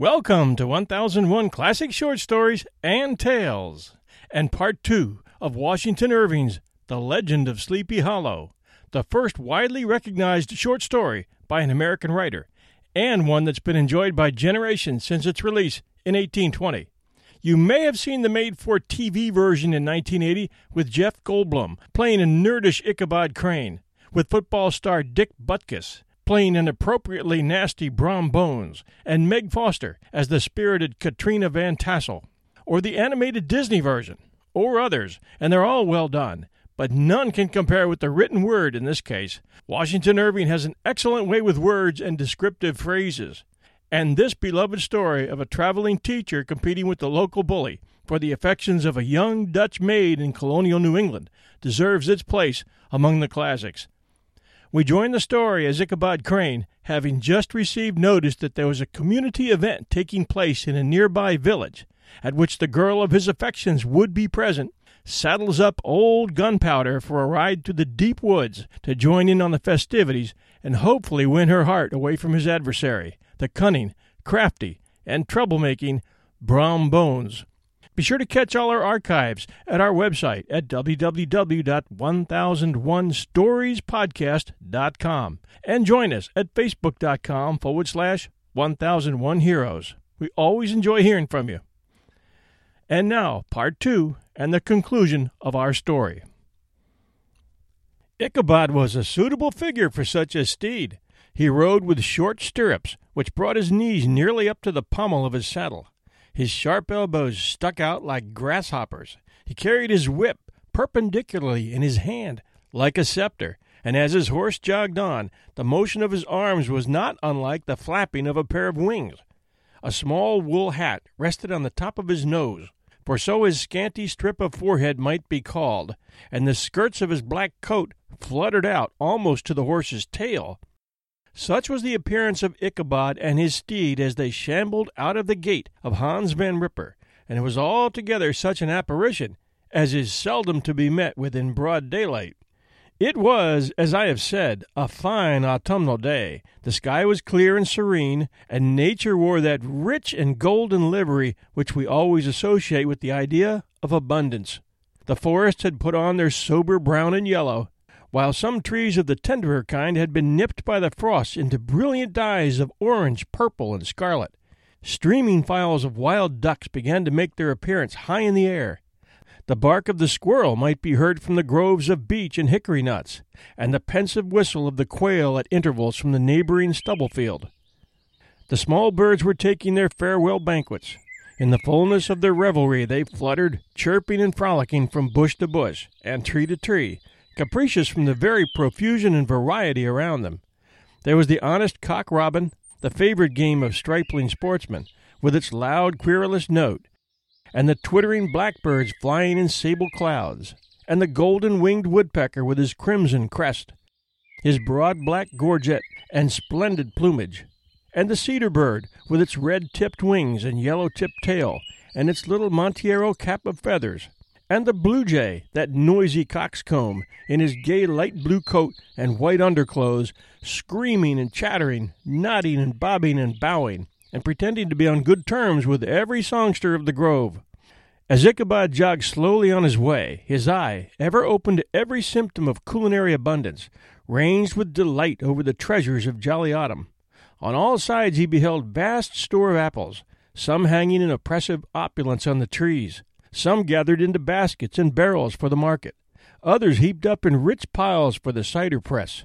Welcome to 1001 Classic Short Stories and Tales, and part two of Washington Irving's The Legend of Sleepy Hollow, the first widely recognized short story by an American writer, and one that's been enjoyed by generations since its release in 1820. You may have seen the made for TV version in 1980 with Jeff Goldblum playing a nerdish Ichabod Crane, with football star Dick Butkus playing an appropriately nasty Brom Bones, and Meg Foster as the spirited Katrina Van Tassel, or the animated Disney version, or others, and they're all well done. But none can compare with the written word in this case. Washington Irving has an excellent way with words and descriptive phrases. And this beloved story of a traveling teacher competing with the local bully for the affections of a young Dutch maid in colonial New England deserves its place among the classics. We join the story as Ichabod Crane, having just received notice that there was a community event taking place in a nearby village, at which the girl of his affections would be present, saddles up old gunpowder for a ride to the deep woods to join in on the festivities and hopefully win her heart away from his adversary, the cunning, crafty, and troublemaking Brom Bones. Be sure to catch all our archives at our website at www.1001storiespodcast.com and join us at facebook.com forward slash 1001 heroes. We always enjoy hearing from you. And now, part two and the conclusion of our story. Ichabod was a suitable figure for such a steed. He rode with short stirrups, which brought his knees nearly up to the pommel of his saddle. His sharp elbows stuck out like grasshoppers. He carried his whip perpendicularly in his hand, like a scepter, and as his horse jogged on, the motion of his arms was not unlike the flapping of a pair of wings. A small wool hat rested on the top of his nose, for so his scanty strip of forehead might be called, and the skirts of his black coat fluttered out almost to the horse's tail. Such was the appearance of Ichabod and his steed as they shambled out of the gate of Hans Van Ripper, and it was altogether such an apparition as is seldom to be met with in broad daylight. It was, as I have said, a fine autumnal day. The sky was clear and serene, and nature wore that rich and golden livery which we always associate with the idea of abundance. The forests had put on their sober brown and yellow, while some trees of the tenderer kind had been nipped by the frost into brilliant dyes of orange, purple, and scarlet. Streaming files of wild ducks began to make their appearance high in the air. The bark of the squirrel might be heard from the groves of beech and hickory nuts, and the pensive whistle of the quail at intervals from the neighboring stubble field. The small birds were taking their farewell banquets. In the fullness of their revelry they fluttered, chirping and frolicking from bush to bush and tree to tree, capricious from the very profusion and variety around them. There was the honest cock robin, the favorite game of stripling sportsmen, with its loud, querulous note, and the twittering blackbirds flying in sable clouds, and the golden winged woodpecker with his crimson crest, his broad black gorget and splendid plumage, and the cedar bird with its red tipped wings and yellow tipped tail, and its little Montero cap of feathers, and the blue jay, that noisy coxcomb, in his gay light blue coat and white underclothes, screaming and chattering, nodding and bobbing and bowing, and pretending to be on good terms with every songster of the grove. As Ichabod jogged slowly on his way, his eye, ever open to every symptom of culinary abundance, ranged with delight over the treasures of jolly autumn. On all sides he beheld vast store of apples, some hanging in oppressive opulence on the trees, some gathered into baskets and barrels for the market, others heaped up in rich piles for the cider press.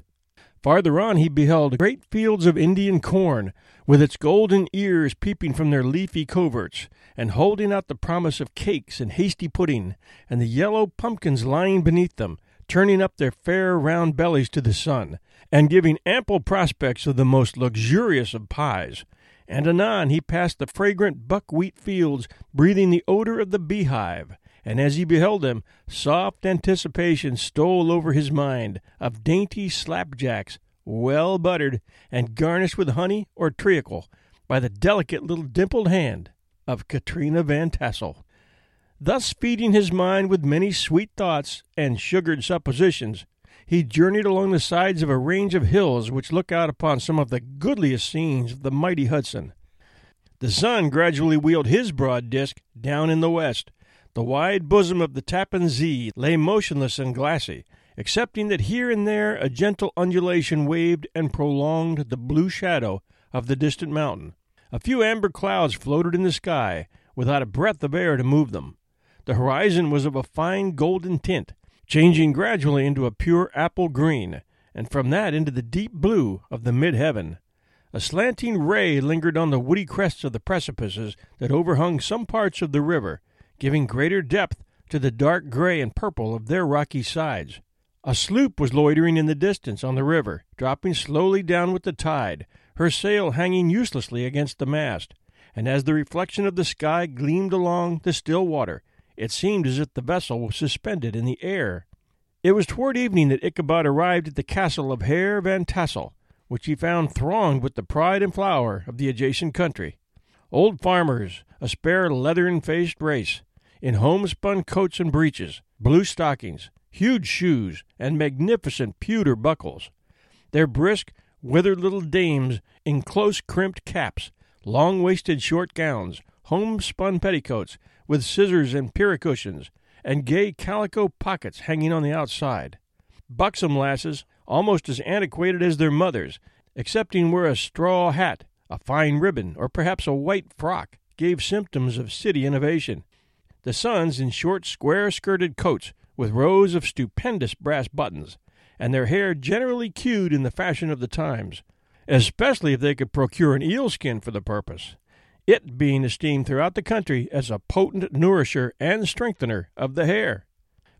Farther on he beheld great fields of Indian corn, with its golden ears peeping from their leafy coverts, and holding out the promise of cakes and hasty pudding, and the yellow pumpkins lying beneath them, turning up their fair round bellies to the sun, and giving ample prospects of the most luxurious of pies, and anon he passed the fragrant buckwheat fields, breathing the odor of the beehive, and as he beheld them, soft anticipation stole over his mind of dainty slapjacks, well buttered, and garnished with honey or treacle by the delicate little dimpled hand of Katrina Van Tassel. Thus feeding his mind with many sweet thoughts and sugared suppositions, he journeyed along the sides of a range of hills which look out upon some of the goodliest scenes of the mighty Hudson. The sun gradually wheeled his broad disk down in the west. The wide bosom of the Tappan Zee lay motionless and glassy, excepting that here and there a gentle undulation waved and prolonged the blue shadow of the distant mountain. A few amber clouds floated in the sky, without a breath of air to move them. The horizon was of a fine golden tint, changing gradually into a pure apple green, and from that into the deep blue of the mid heaven. A slanting ray lingered on the woody crests of the precipices that overhung some parts of the river, giving greater depth to the dark gray and purple of their rocky sides. A sloop was loitering in the distance on the river, dropping slowly down with the tide, her sail hanging uselessly against the mast, and as the reflection of the sky gleamed along the still water, it seemed as if the vessel was suspended in the air. It was toward evening that Ichabod arrived at the castle of Herr Van Tassel, which he found thronged with the pride and flower of the adjacent country. Old farmers, a spare leathern faced race, in homespun coats and breeches, blue stockings, huge shoes, and magnificent pewter buckles. Their brisk, withered little dames in close crimped caps, long waisted short gowns, homespun petticoats, with scissors and cushions, and gay calico pockets hanging on the outside. Buxom lasses, almost as antiquated as their mothers, excepting where a straw hat, a fine ribbon, or perhaps a white frock, gave symptoms of city innovation. The sons in short, square skirted coats, with rows of stupendous brass buttons, and their hair generally queued in the fashion of the times, especially if they could procure an eel skin for the purpose, it being esteemed throughout the country as a potent nourisher and strengthener of the hair.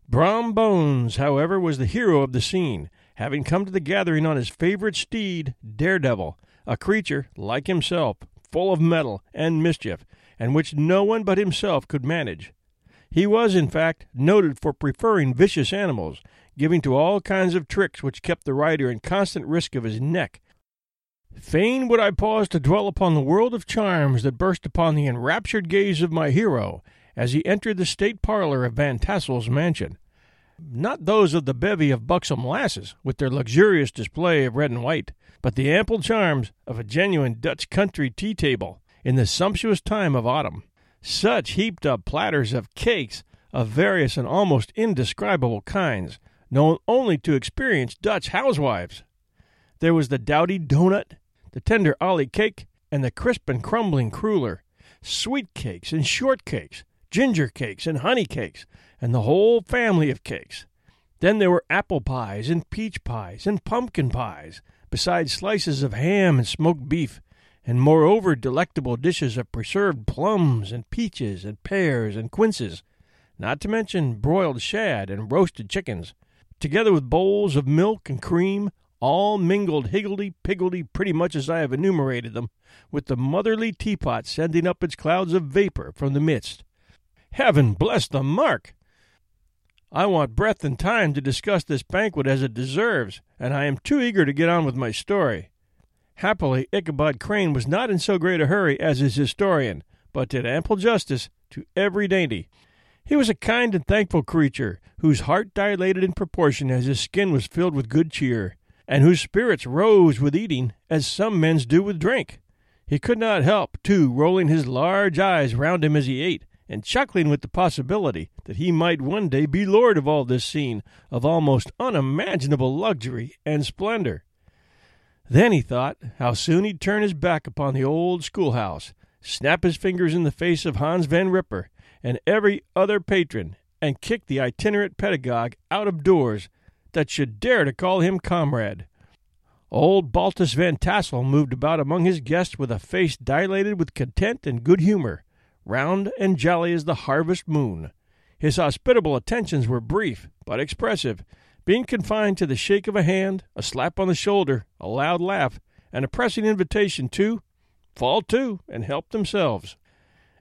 Brom Bones, however, was the hero of the scene, having come to the gathering on his favorite steed, Daredevil, a creature, like himself, full of mettle and mischief, and which no one but himself could manage. He was, in fact, noted for preferring vicious animals, giving to all kinds of tricks which kept the rider in constant risk of his neck. Fain would I pause to dwell upon the world of charms that burst upon the enraptured gaze of my hero as he entered the state parlor of Van Tassel's mansion. Not those of the bevy of buxom lasses, with their luxurious display of red and white, but the ample charms of a genuine Dutch country tea table in the sumptuous time of autumn. Such heaped up platters of cakes of various and almost indescribable kinds, known only to experienced Dutch housewives. There was the doughty doughnut, the tender ollie cake, and the crisp and crumbling cruller, sweet cakes and short cakes, ginger cakes and honey cakes, and the whole family of cakes. Then there were apple pies and peach pies and pumpkin pies, besides slices of ham and smoked beef, and moreover delectable dishes of preserved plums and peaches and pears and quinces, not to mention broiled shad and roasted chickens, together with bowls of milk and cream, all mingled higgledy piggledy pretty much as I have enumerated them, with the motherly teapot sending up its clouds of vapor from the midst. Heaven bless the mark! I want breath and time to discuss this banquet as it deserves, and I am too eager to get on with my story. Happily, Ichabod Crane was not in so great a hurry as his historian, but did ample justice to every dainty. He was a kind and thankful creature, whose heart dilated in proportion as his skin was filled with good cheer, and whose spirits rose with eating as some men's do with drink. He could not help, too, rolling his large eyes round him as he ate, and chuckling with the possibility that he might one day be lord of all this scene of almost unimaginable luxury and splendor. Then he thought how soon he'd turn his back upon the old schoolhouse, snap his fingers in the face of Hans Van Ripper and every other patron, and kick the itinerant pedagogue out of doors that should dare to call him comrade. Old Baltus Van Tassel moved about among his guests with a face dilated with content and good humor, round and jolly as the harvest moon. His hospitable attentions were brief but expressive, being confined to the shake of a hand, a slap on the shoulder, a loud laugh, and a pressing invitation to fall to and help themselves.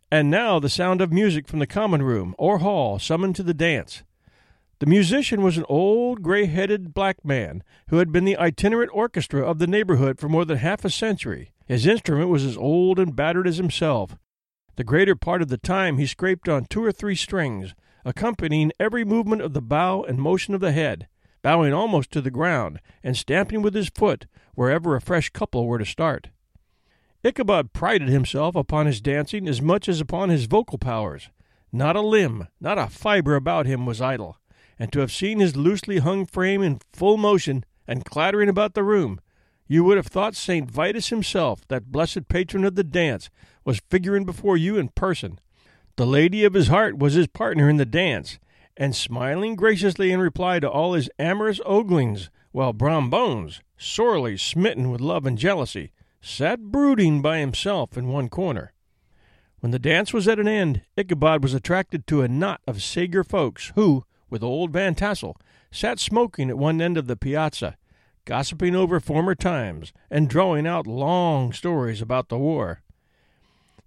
And now the sound of music from the common room or hall summoned to the dance. The musician was an old gray headed black man who had been the itinerant orchestra of the neighborhood for more than half a century. His instrument was as old and battered as himself. The greater part of the time he scraped on two or three strings, accompanying every movement of the bow and motion of the head, bowing almost to the ground, and stamping with his foot wherever a fresh couple were to start. Ichabod prided himself upon his dancing as much as upon his vocal powers. Not a limb, not a fibre about him was idle, and to have seen his loosely hung frame in full motion and clattering about the room, you would have thought St. Vitus himself, that blessed patron of the dance, was figuring before you in person. The lady of his heart was his partner in the dance, and smiling graciously in reply to all his amorous oglings, while Brom Bones, sorely smitten with love and jealousy, sat brooding by himself in one corner. When the dance was at an end, Ichabod was attracted to a knot of Sager folks who, with old Van Tassel, sat smoking at one end of the piazza, gossiping over former times and drawing out long stories about the war.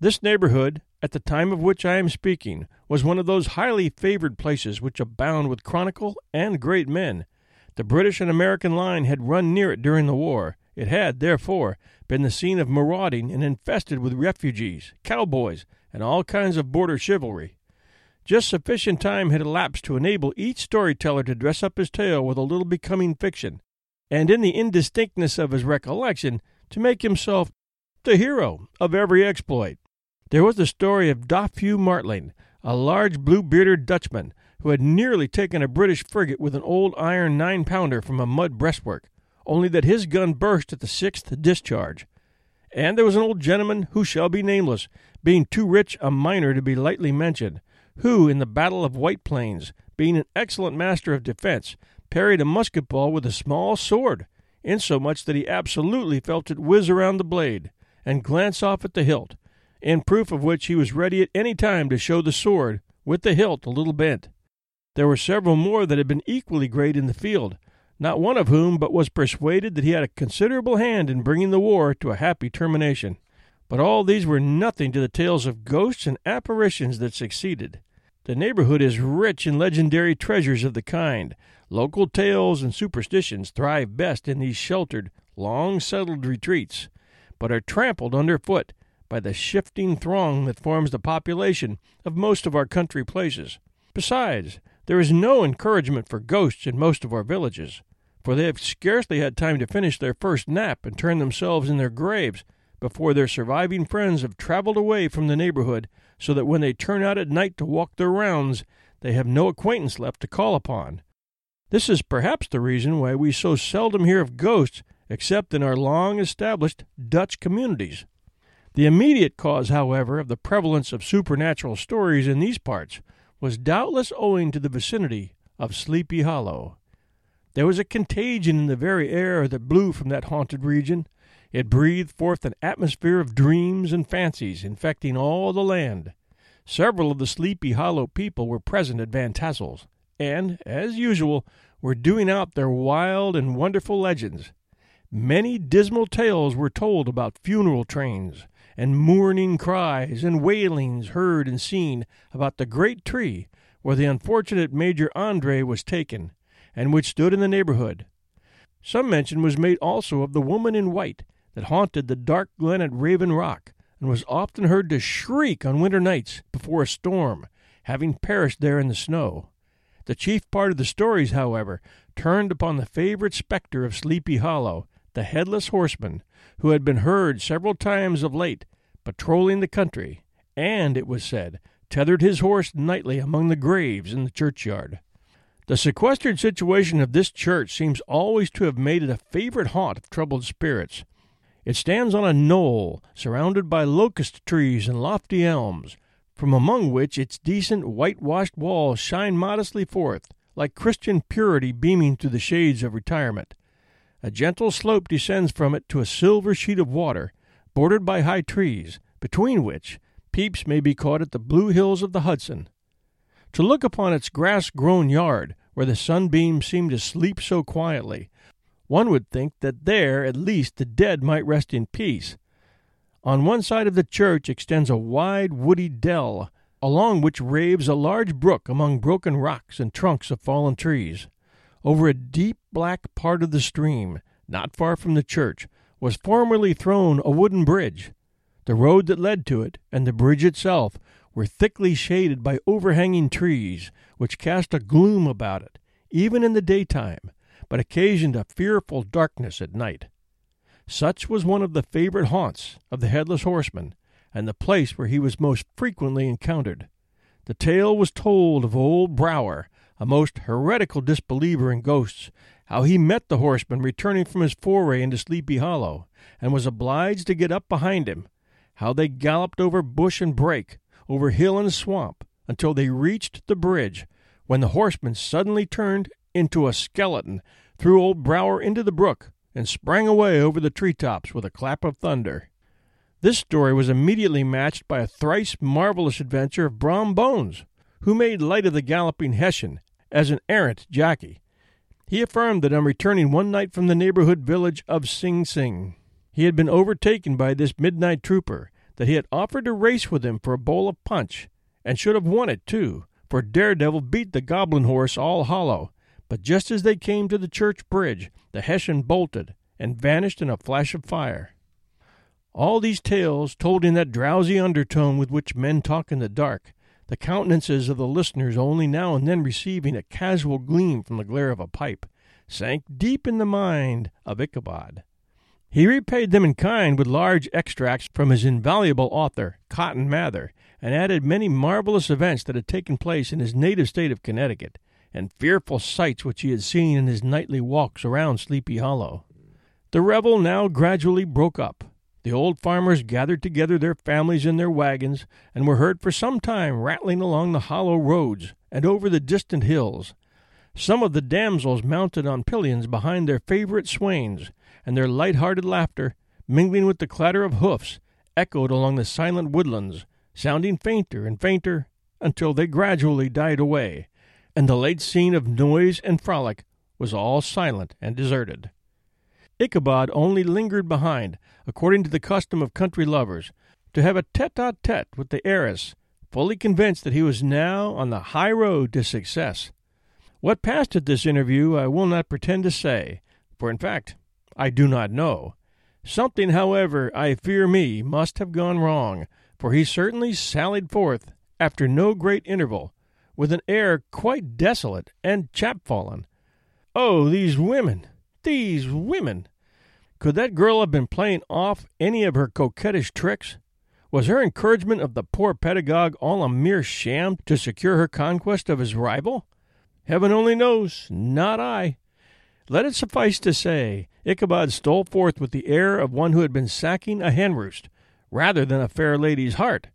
This neighborhood, at the time of which I am speaking, was one of those highly favored places which abound with chronicle and great men. The British and American line had run near it during the war. It had, therefore, been the scene of marauding and infested with refugees, cowboys, and all kinds of border chivalry. Just sufficient time had elapsed to enable each storyteller to dress up his tale with a little becoming fiction, and in the indistinctness of his recollection to make himself the hero of every exploit. There was the story of Doffue Martling, a large blue bearded Dutchman who had nearly taken a British frigate with an old iron nine pounder from a mud breastwork only that his gun burst at the sixth discharge. And there was an old gentleman who shall be nameless, being too rich a mynheer to be lightly mentioned, who, in the Battle of White Plains, being an excellent master of defense, parried a musket ball with a small sword, insomuch that he absolutely felt it whiz around the blade, and glance off at the hilt, in proof of which he was ready at any time to show the sword, with the hilt a little bent. There were several more that had been equally great in the field, not one of whom but was persuaded that he had a considerable hand in bringing the war to a happy termination. But all these were nothing to the tales of ghosts and apparitions that succeeded. The neighborhood is rich in legendary treasures of the kind. Local tales and superstitions thrive best in these sheltered, long settled retreats, but are trampled under foot by the shifting throng that forms the population of most of our country places. Besides, there is no encouragement for ghosts in most of our villages for they have scarcely had time to finish their first nap and turn themselves in their graves before their surviving friends have traveled away from the neighborhood, so that when they turn out at night to walk their rounds, they have no acquaintance left to call upon. This is perhaps the reason why we so seldom hear of ghosts except in our long established Dutch communities. The immediate cause, however, of the prevalence of supernatural stories in these parts was doubtless owing to the vicinity of Sleepy Hollow. There was a contagion in the very air that blew from that haunted region. It breathed forth an atmosphere of dreams and fancies, infecting all the land. Several of the Sleepy Hollow people were present at Van Tassel's, and, as usual, were doing out their wild and wonderful legends. Many dismal tales were told about funeral trains, and mourning cries and wailings heard and seen about the great tree where the unfortunate Major Andre was taken, and which stood in the neighborhood. Some mention was made also of the woman in white that haunted the dark glen at Raven Rock, and was often heard to shriek on winter nights before a storm, having perished there in the snow. The chief part of the stories, however, turned upon the favorite spectre of Sleepy Hollow, the headless horseman, who had been heard several times of late patrolling the country, and, it was said, tethered his horse nightly among the graves in the churchyard. The sequestered situation of this church seems always to have made it a favorite haunt of troubled spirits. It stands on a knoll, surrounded by locust trees and lofty elms, from among which its decent whitewashed walls shine modestly forth, like Christian purity beaming through the shades of retirement. A gentle slope descends from it to a silver sheet of water, bordered by high trees, between which peeps may be caught at the blue hills of the Hudson. To look upon its grass grown yard, where the sunbeams seem to sleep so quietly, one would think that there at least the dead might rest in peace. On one side of the church extends a wide woody dell, along which raves a large brook among broken rocks and trunks of fallen trees. Over a deep black part of the stream, not far from the church, was formerly thrown a wooden bridge. The road that led to it, and the bridge itself, were thickly shaded by overhanging trees, which cast a gloom about it, even in the daytime, but occasioned a fearful darkness at night. Such was one of the favorite haunts of the headless horseman, and the place where he was most frequently encountered. The tale was told of old Brower, a most heretical disbeliever in ghosts, how he met the horseman returning from his foray into Sleepy Hollow, and was obliged to get up behind him, how they galloped over bush and brake, over hill and swamp, until they reached the bridge, when the horseman suddenly turned into a skeleton, threw old Brower into the brook, and sprang away over the tree tops with a clap of thunder. This story was immediately matched by a thrice marvelous adventure of Brom Bones, who made light of the galloping Hessian as an errant jockey. He affirmed that on returning one night from the neighborhood village of Sing Sing, he had been overtaken by this midnight trooper, that he had offered to race with him for a bowl of punch, and should have won it too, for Daredevil beat the goblin horse all hollow. But just as they came to the church bridge, the Hessian bolted and vanished in a flash of fire. All these tales, told in that drowsy undertone with which men talk in the dark, the countenances of the listeners only now and then receiving a casual gleam from the glare of a pipe, sank deep in the mind of Ichabod. He repaid them in kind with large extracts from his invaluable author, Cotton Mather, and added many marvelous events that had taken place in his native state of Connecticut, and fearful sights which he had seen in his nightly walks around Sleepy Hollow. The revel now gradually broke up. The old farmers gathered together their families in their wagons, and were heard for some time rattling along the hollow roads and over the distant hills. Some of the damsels mounted on pillions behind their favorite swains, and their light-hearted laughter, mingling with the clatter of hoofs, echoed along the silent woodlands, sounding fainter and fainter until they gradually died away, and the late scene of noise and frolic was all silent and deserted. Ichabod only lingered behind, according to the custom of country lovers, to have a tete-a-tete with the heiress, fully convinced that he was now on the high road to success. What passed at this interview I will not pretend to say, for in fact I do not know. Something, however, I fear me, must have gone wrong, for he certainly sallied forth, after no great interval, with an air quite desolate and chapfallen. Oh, these women! These women! Could that girl have been playing off any of her coquettish tricks? Was her encouragement of the poor pedagogue all a mere sham to secure her conquest of his rival? Heaven only knows, not I. Let it suffice to say, Ichabod stole forth with the air of one who had been sacking a hen roost, rather than a fair lady's heart.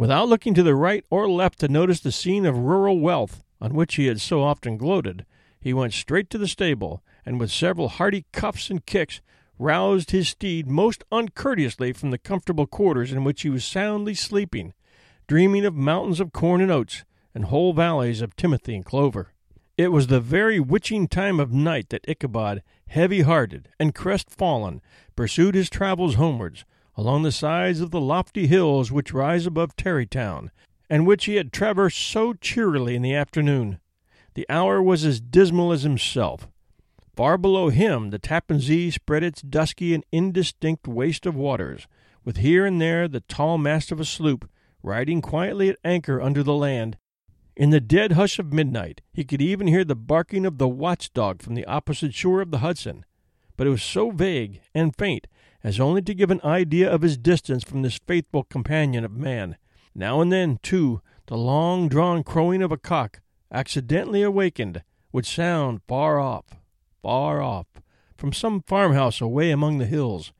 Without looking to the right or left to notice the scene of rural wealth on which he had so often gloated, he went straight to the stable, and with several hearty cuffs and kicks roused his steed most uncourteously from the comfortable quarters in which he was soundly sleeping, dreaming of mountains of corn and oats, and whole valleys of timothy and clover. It was the very witching time of night that Ichabod, heavy hearted and crestfallen, pursued his travels homewards, along the sides of the lofty hills which rise above Tarrytown, and which he had traversed so cheerily in the afternoon. The hour was as dismal as himself. Far below him the Tappan Zee spread its dusky and indistinct waste of waters, with here and there the tall mast of a sloop riding quietly at anchor under the land. In the dead hush of midnight he could even hear the barking of the watchdog from the opposite shore of the Hudson, but it was so vague and faint as only to give an idea of his distance from this faithful companion of man. Now and then, too, the long drawn crowing of a cock accidentally awakened, would sound far off, far off, from some farmhouse away among the hills,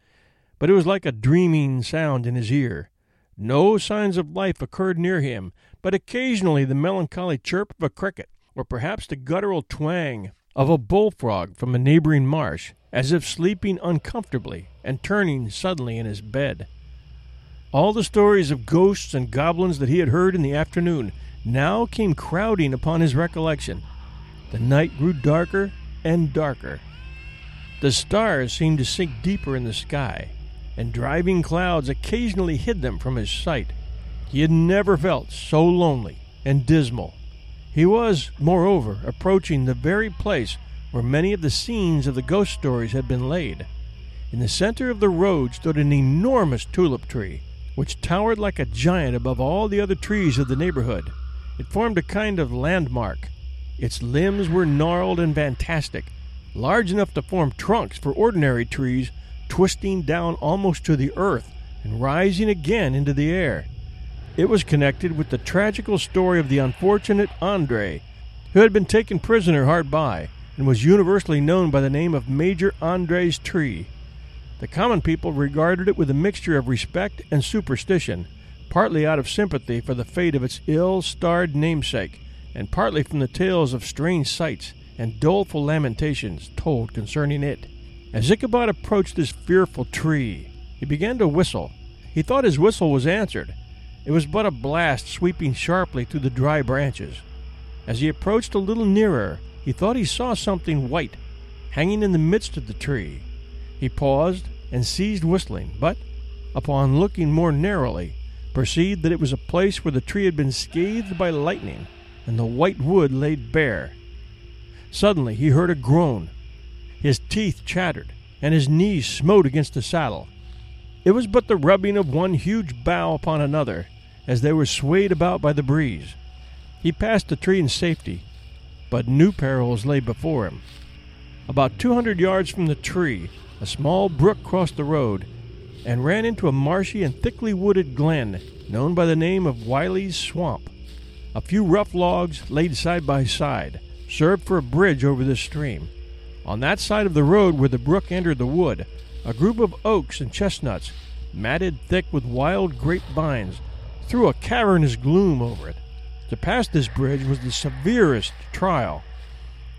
but it was like a dreaming sound in his ear. No signs of life occurred near him, but occasionally the melancholy chirp of a cricket, or perhaps the guttural twang of a bullfrog from a neighboring marsh, as if sleeping uncomfortably and turning suddenly in his bed. All the stories of ghosts and goblins that he had heard in the afternoon now came crowding upon his recollection. The night grew darker and darker. The stars seemed to sink deeper in the sky, and driving clouds occasionally hid them from his sight. He had never felt so lonely and dismal. He was, moreover, approaching the very place where many of the scenes of the ghost stories had been laid. In the center of the road stood an enormous tulip tree, which towered like a giant above all the other trees of the neighborhood. It formed a kind of landmark. Its limbs were gnarled and fantastic, large enough to form trunks for ordinary trees, twisting down almost to the earth and rising again into the air. It was connected with the tragical story of the unfortunate Andre, who had been taken prisoner hard by and was universally known by the name of Major Andre's tree. The common people regarded it with a mixture of respect and superstition, partly out of sympathy for the fate of its ill starred namesake, and partly from the tales of strange sights and doleful lamentations told concerning it. As Ichabod approached this fearful tree, he began to whistle. He thought his whistle was answered. It was but a blast sweeping sharply through the dry branches. As he approached a little nearer, he thought he saw something white hanging in the midst of the tree. He paused and ceased whistling, but, upon looking more narrowly, perceived that it was a place where the tree had been scathed by lightning and the white wood laid bare. Suddenly he heard a groan. His teeth chattered, and his knees smote against the saddle. It was but the rubbing of one huge bough upon another, as they were swayed about by the breeze. He passed the tree in safety, but new perils lay before him. About two hundred yards from the tree, a small brook crossed the road and ran into a marshy and thickly wooded glen known by the name of Wiley's Swamp. A few rough logs, laid side by side, served for a bridge over this stream. On that side of the road where the brook entered the wood, a group of oaks and chestnuts, matted thick with wild grapevines, threw a cavernous gloom over it. To pass this bridge was the severest trial.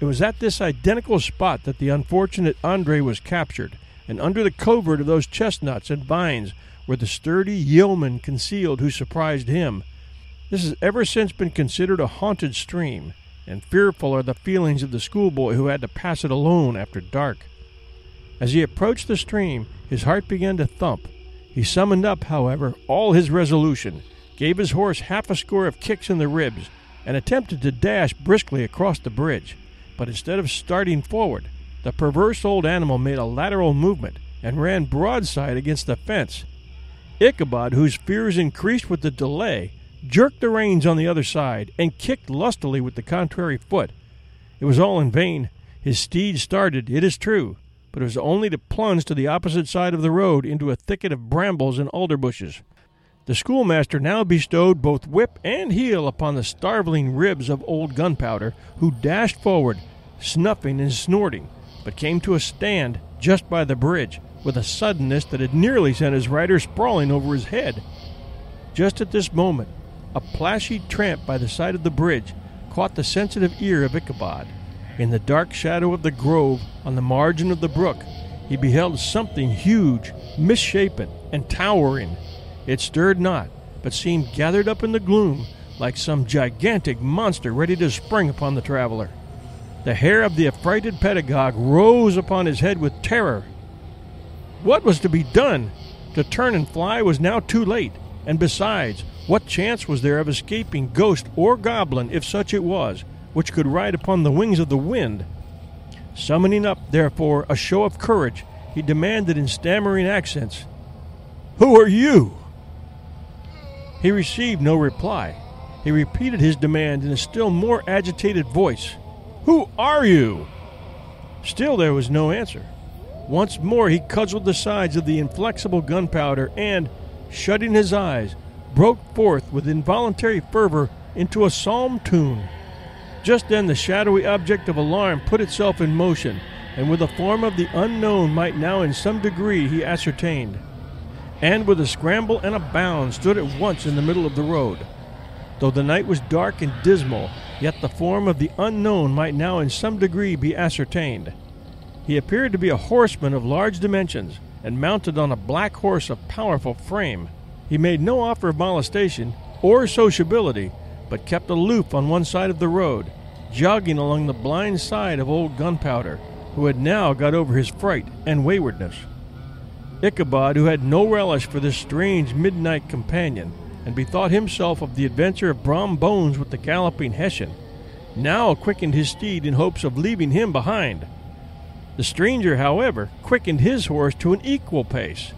It was at this identical spot that the unfortunate Andre was captured, and under the covert of those chestnuts and vines were the sturdy yeomen concealed who surprised him. This has ever since been considered a haunted stream, and fearful are the feelings of the schoolboy who had to pass it alone after dark. As he approached the stream, his heart began to thump. He summoned up, however, all his resolution, gave his horse half a score of kicks in the ribs, and attempted to dash briskly across the bridge but instead of starting forward, the perverse old animal made a lateral movement and ran broadside against the fence. Ichabod, whose fears increased with the delay, jerked the reins on the other side and kicked lustily with the contrary foot. It was all in vain. His steed started, it is true, but it was only to plunge to the opposite side of the road into a thicket of brambles and alder bushes. The schoolmaster now bestowed both whip and heel upon the starveling ribs of old Gunpowder, who dashed forward snuffing and snorting, but came to a stand just by the bridge with a suddenness that had nearly sent his rider sprawling over his head. Just at this moment, a plashy tramp by the side of the bridge caught the sensitive ear of Ichabod. In the dark shadow of the grove on the margin of the brook, he beheld something huge, misshapen, and towering. It stirred not, but seemed gathered up in the gloom like some gigantic monster ready to spring upon the traveler. The hair of the affrighted pedagogue rose upon his head with terror. What was to be done? To turn and fly was now too late, and besides, what chance was there of escaping ghost or goblin, if such it was, which could ride upon the wings of the wind? Summoning up, therefore, a show of courage, he demanded in stammering accents, Who are you? He received no reply. He repeated his demand in a still more agitated voice. Who are you? Still there was no answer. Once more he cudgeled the sides of the inflexible gunpowder and, shutting his eyes, broke forth with involuntary fervor into a psalm tune. Just then the shadowy object of alarm put itself in motion, and with the form of the unknown might now in some degree he ascertained, and with a scramble and a bound stood at once in the middle of the road. Though the night was dark and dismal, yet the form of the unknown might now in some degree be ascertained. He appeared to be a horseman of large dimensions, and mounted on a black horse of powerful frame. He made no offer of molestation or sociability, but kept aloof on one side of the road, jogging along the blind side of old Gunpowder, who had now got over his fright and waywardness. Ichabod, who had no relish for this strange midnight companion, and bethought himself of the adventure of Brom Bones with the galloping Hessian, now quickened his steed in hopes of leaving him behind. The stranger, however, quickened his horse to an equal pace.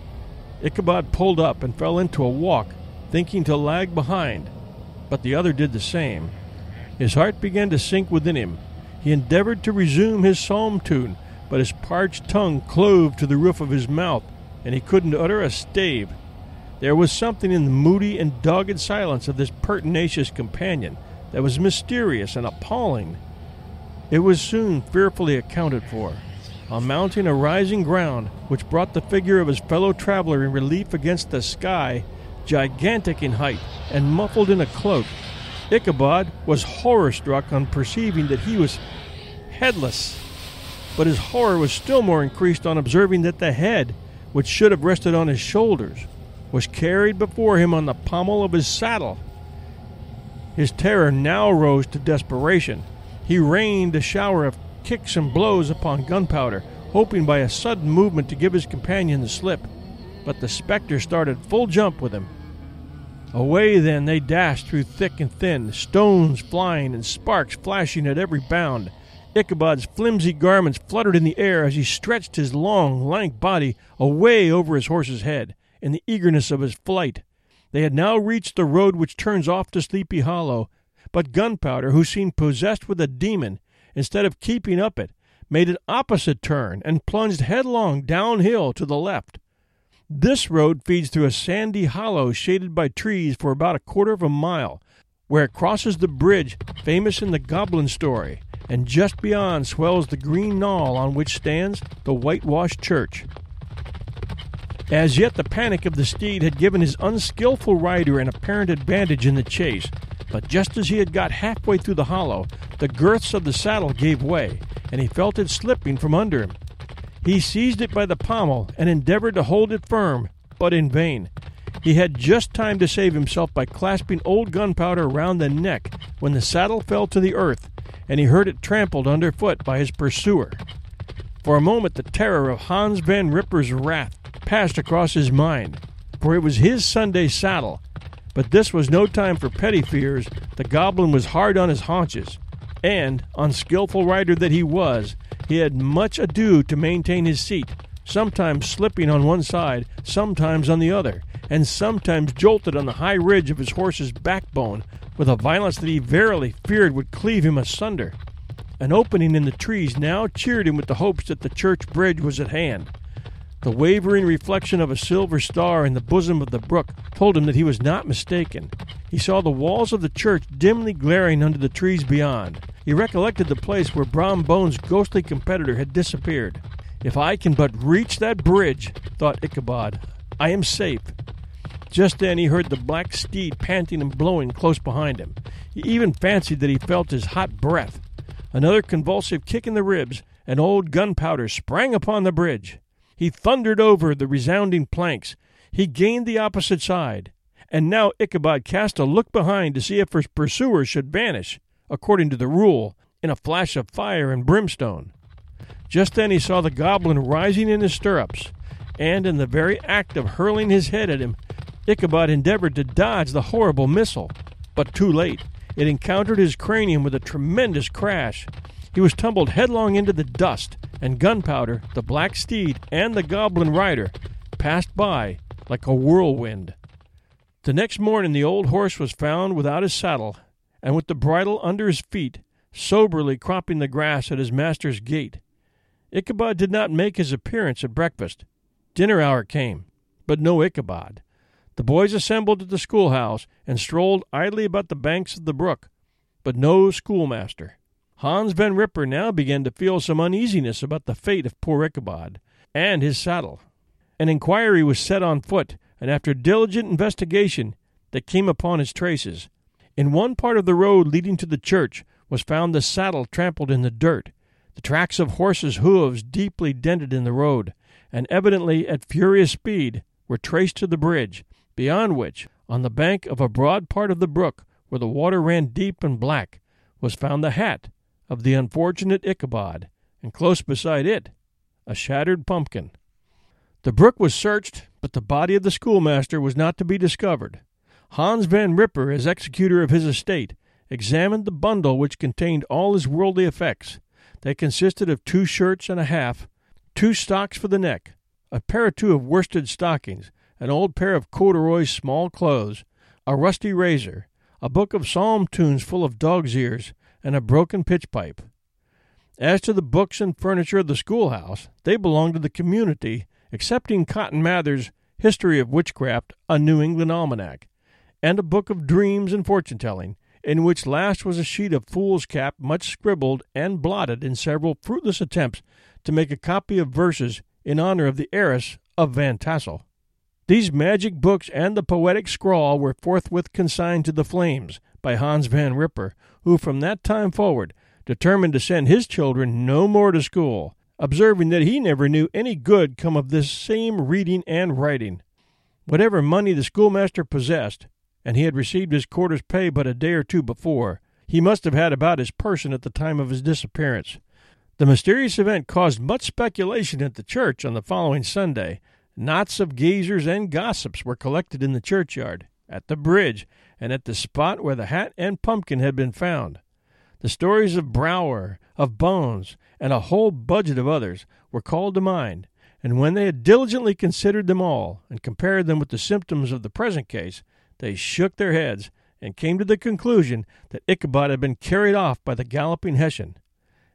Ichabod pulled up and fell into a walk, thinking to lag behind, but the other did the same. His heart began to sink within him. He endeavored to resume his psalm tune, but his parched tongue clove to the roof of his mouth, and he couldn't utter a stave. There was something in the moody and dogged silence of this pertinacious companion that was mysterious and appalling. It was soon fearfully accounted for. On mounting a rising ground, which brought the figure of his fellow traveler in relief against the sky, gigantic in height and muffled in a cloak, Ichabod was horror struck on perceiving that he was headless. But his horror was still more increased on observing that the head, which should have rested on his shoulders, was carried before him on the pommel of his saddle. His terror now rose to desperation. He rained a shower of kicks and blows upon Gunpowder, hoping by a sudden movement to give his companion the slip. But the spectre started full jump with him. Away then they dashed through thick and thin, stones flying and sparks flashing at every bound. Ichabod's flimsy garments fluttered in the air as he stretched his long, lank body away over his horse's head in the eagerness of his flight. They had now reached the road which turns off to Sleepy Hollow, but Gunpowder, who seemed possessed with a demon, instead of keeping up it, made an opposite turn and plunged headlong downhill to the left. This road feeds through a sandy hollow shaded by trees for about a quarter of a mile, where it crosses the bridge famous in the goblin story, and just beyond swells the green knoll on which stands the whitewashed church. As yet, the panic of the steed had given his unskilful rider an apparent advantage in the chase, but just as he had got halfway through the hollow, the girths of the saddle gave way, and he felt it slipping from under him. He seized it by the pommel and endeavored to hold it firm, but in vain. He had just time to save himself by clasping old gunpowder round the neck when the saddle fell to the earth, and he heard it trampled underfoot by his pursuer. For a moment the terror of Hans Van Ripper's wrath passed across his mind, for it was his Sunday saddle. But this was no time for petty fears. The goblin was hard on his haunches, and, unskilful rider that he was, he had much ado to maintain his seat, sometimes slipping on one side, sometimes on the other, and sometimes jolted on the high ridge of his horse's backbone with a violence that he verily feared would cleave him asunder. An opening in the trees now cheered him with the hopes that the church bridge was at hand. The wavering reflection of a silver star in the bosom of the brook told him that he was not mistaken. He saw the walls of the church dimly glaring under the trees beyond. He recollected the place where Brom Bones' ghostly competitor had disappeared. If I can but reach that bridge, thought Ichabod, I am safe. Just then he heard the black steed panting and blowing close behind him. He even fancied that he felt his hot breath. Another convulsive kick in the ribs, and old Gunpowder sprang upon the bridge. He thundered over the resounding planks. He gained the opposite side. And now Ichabod cast a look behind to see if his pursuer should vanish, according to the rule, in a flash of fire and brimstone. Just then he saw the goblin rising in his stirrups, and in the very act of hurling his head at him, Ichabod endeavored to dodge the horrible missile. But too late. It encountered his cranium with a tremendous crash. He was tumbled headlong into the dust, and Gunpowder, the black steed, and the goblin rider passed by like a whirlwind. The next morning the old horse was found without his saddle, and with the bridle under his feet, soberly cropping the grass at his master's gate. Ichabod did not make his appearance at breakfast. Dinner hour came, but no Ichabod. The boys assembled at the schoolhouse and strolled idly about the banks of the brook, but no schoolmaster. Hans Van Ripper now began to feel some uneasiness about the fate of poor Ichabod and his saddle. An inquiry was set on foot, and after diligent investigation, they came upon his traces. In one part of the road leading to the church was found the saddle trampled in the dirt, the tracks of horses' hoofs deeply dented in the road, and evidently at furious speed, were traced to the bridge, beyond which, on the bank of a broad part of the brook, where the water ran deep and black, was found the hat of the unfortunate Ichabod, and close beside it, a shattered pumpkin. The brook was searched, but the body of the schoolmaster was not to be discovered. Hans Van Ripper, as executor of his estate, examined the bundle which contained all his worldly effects. They consisted of two shirts and a half, two stocks for the neck, a pair or two of worsted stockings, an old pair of corduroy small clothes, a rusty razor, a book of psalm tunes full of dog's ears, and a broken pitch pipe. As to the books and furniture of the schoolhouse, they belonged to the community, excepting Cotton Mather's History of Witchcraft, a New England Almanac, and a book of dreams and fortune telling, in which last was a sheet of foolscap much scribbled and blotted in several fruitless attempts to make a copy of verses in honor of the heiress of Van Tassel. These magic books and the poetic scrawl were forthwith consigned to the flames by Hans Van Ripper, who from that time forward determined to send his children no more to school, observing that he never knew any good come of this same reading and writing. Whatever money the schoolmaster possessed, and he had received his quarter's pay but a day or two before, he must have had about his person at the time of his disappearance. The mysterious event caused much speculation at the church on the following Sunday. Knots of gazers and gossips were collected in the churchyard, at the bridge, and at the spot where the hat and pumpkin had been found. The stories of Brower, of Bones, and a whole budget of others were called to mind, and when they had diligently considered them all and compared them with the symptoms of the present case, they shook their heads and came to the conclusion that Ichabod had been carried off by the galloping Hessian.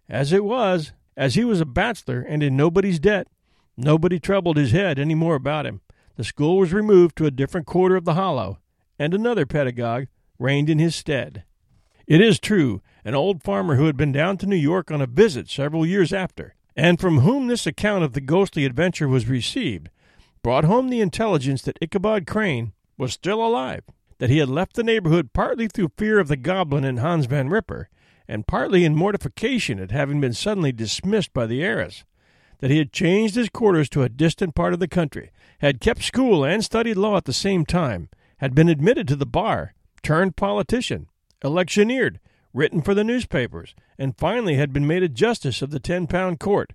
As it was, as he was a bachelor and in nobody's debt, nobody troubled his head any more about him. The school was removed to a different quarter of the hollow, and another pedagogue reigned in his stead. It is true, an old farmer who had been down to New York on a visit several years after, and from whom this account of the ghostly adventure was received, brought home the intelligence that Ichabod Crane was still alive, that he had left the neighborhood partly through fear of the goblin and Hans Van Ripper, and partly in mortification at having been suddenly dismissed by the heiress, that he had changed his quarters to a distant part of the country, had kept school and studied law at the same time, had been admitted to the bar, turned politician, electioneered, written for the newspapers, and finally had been made a justice of the ten pound court.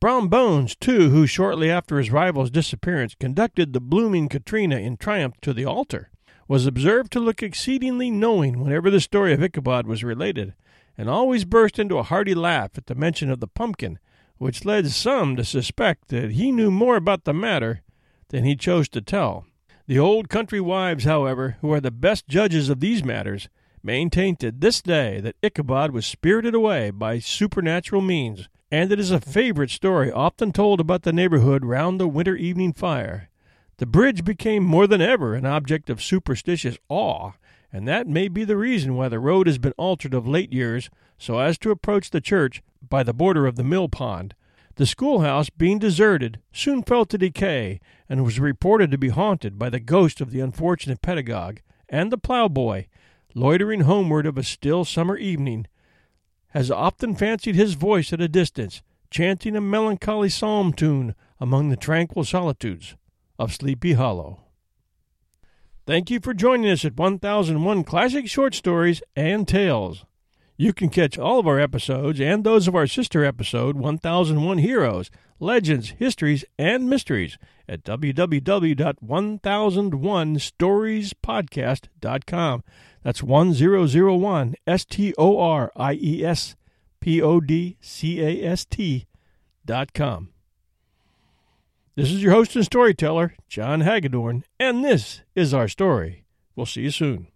Brom Bones, too, who shortly after his rival's disappearance conducted the blooming Katrina in triumph to the altar, was observed to look exceedingly knowing whenever the story of Ichabod was related, and always burst into a hearty laugh at the mention of the pumpkin, which led some to suspect that he knew more about the matter than he chose to tell. The old country wives, however, who are the best judges of these matters, maintain to this day that Ichabod was spirited away by supernatural means, and it is a favorite story often told about the neighborhood round the winter evening fire. The bridge became more than ever an object of superstitious awe, and that may be the reason why the road has been altered of late years so as to approach the church by the border of the mill pond. The schoolhouse, being deserted, soon fell to decay, and was reported to be haunted by the ghost of the unfortunate pedagogue, and the ploughboy, loitering homeward of a still summer evening, has often fancied his voice at a distance, chanting a melancholy psalm tune among the tranquil solitudes of Sleepy Hollow. Thank you for joining us at 1001 Classic Short Stories and Tales. You can catch all of our episodes and those of our sister episode, 1001 Heroes, Legends, Histories, and Mysteries at www.1001storiespodcast.com. That's 1001 S T O R I E S P O D C A S T dot com. This is your host and storyteller, John Hagedorn, and this is our story. We'll see you soon.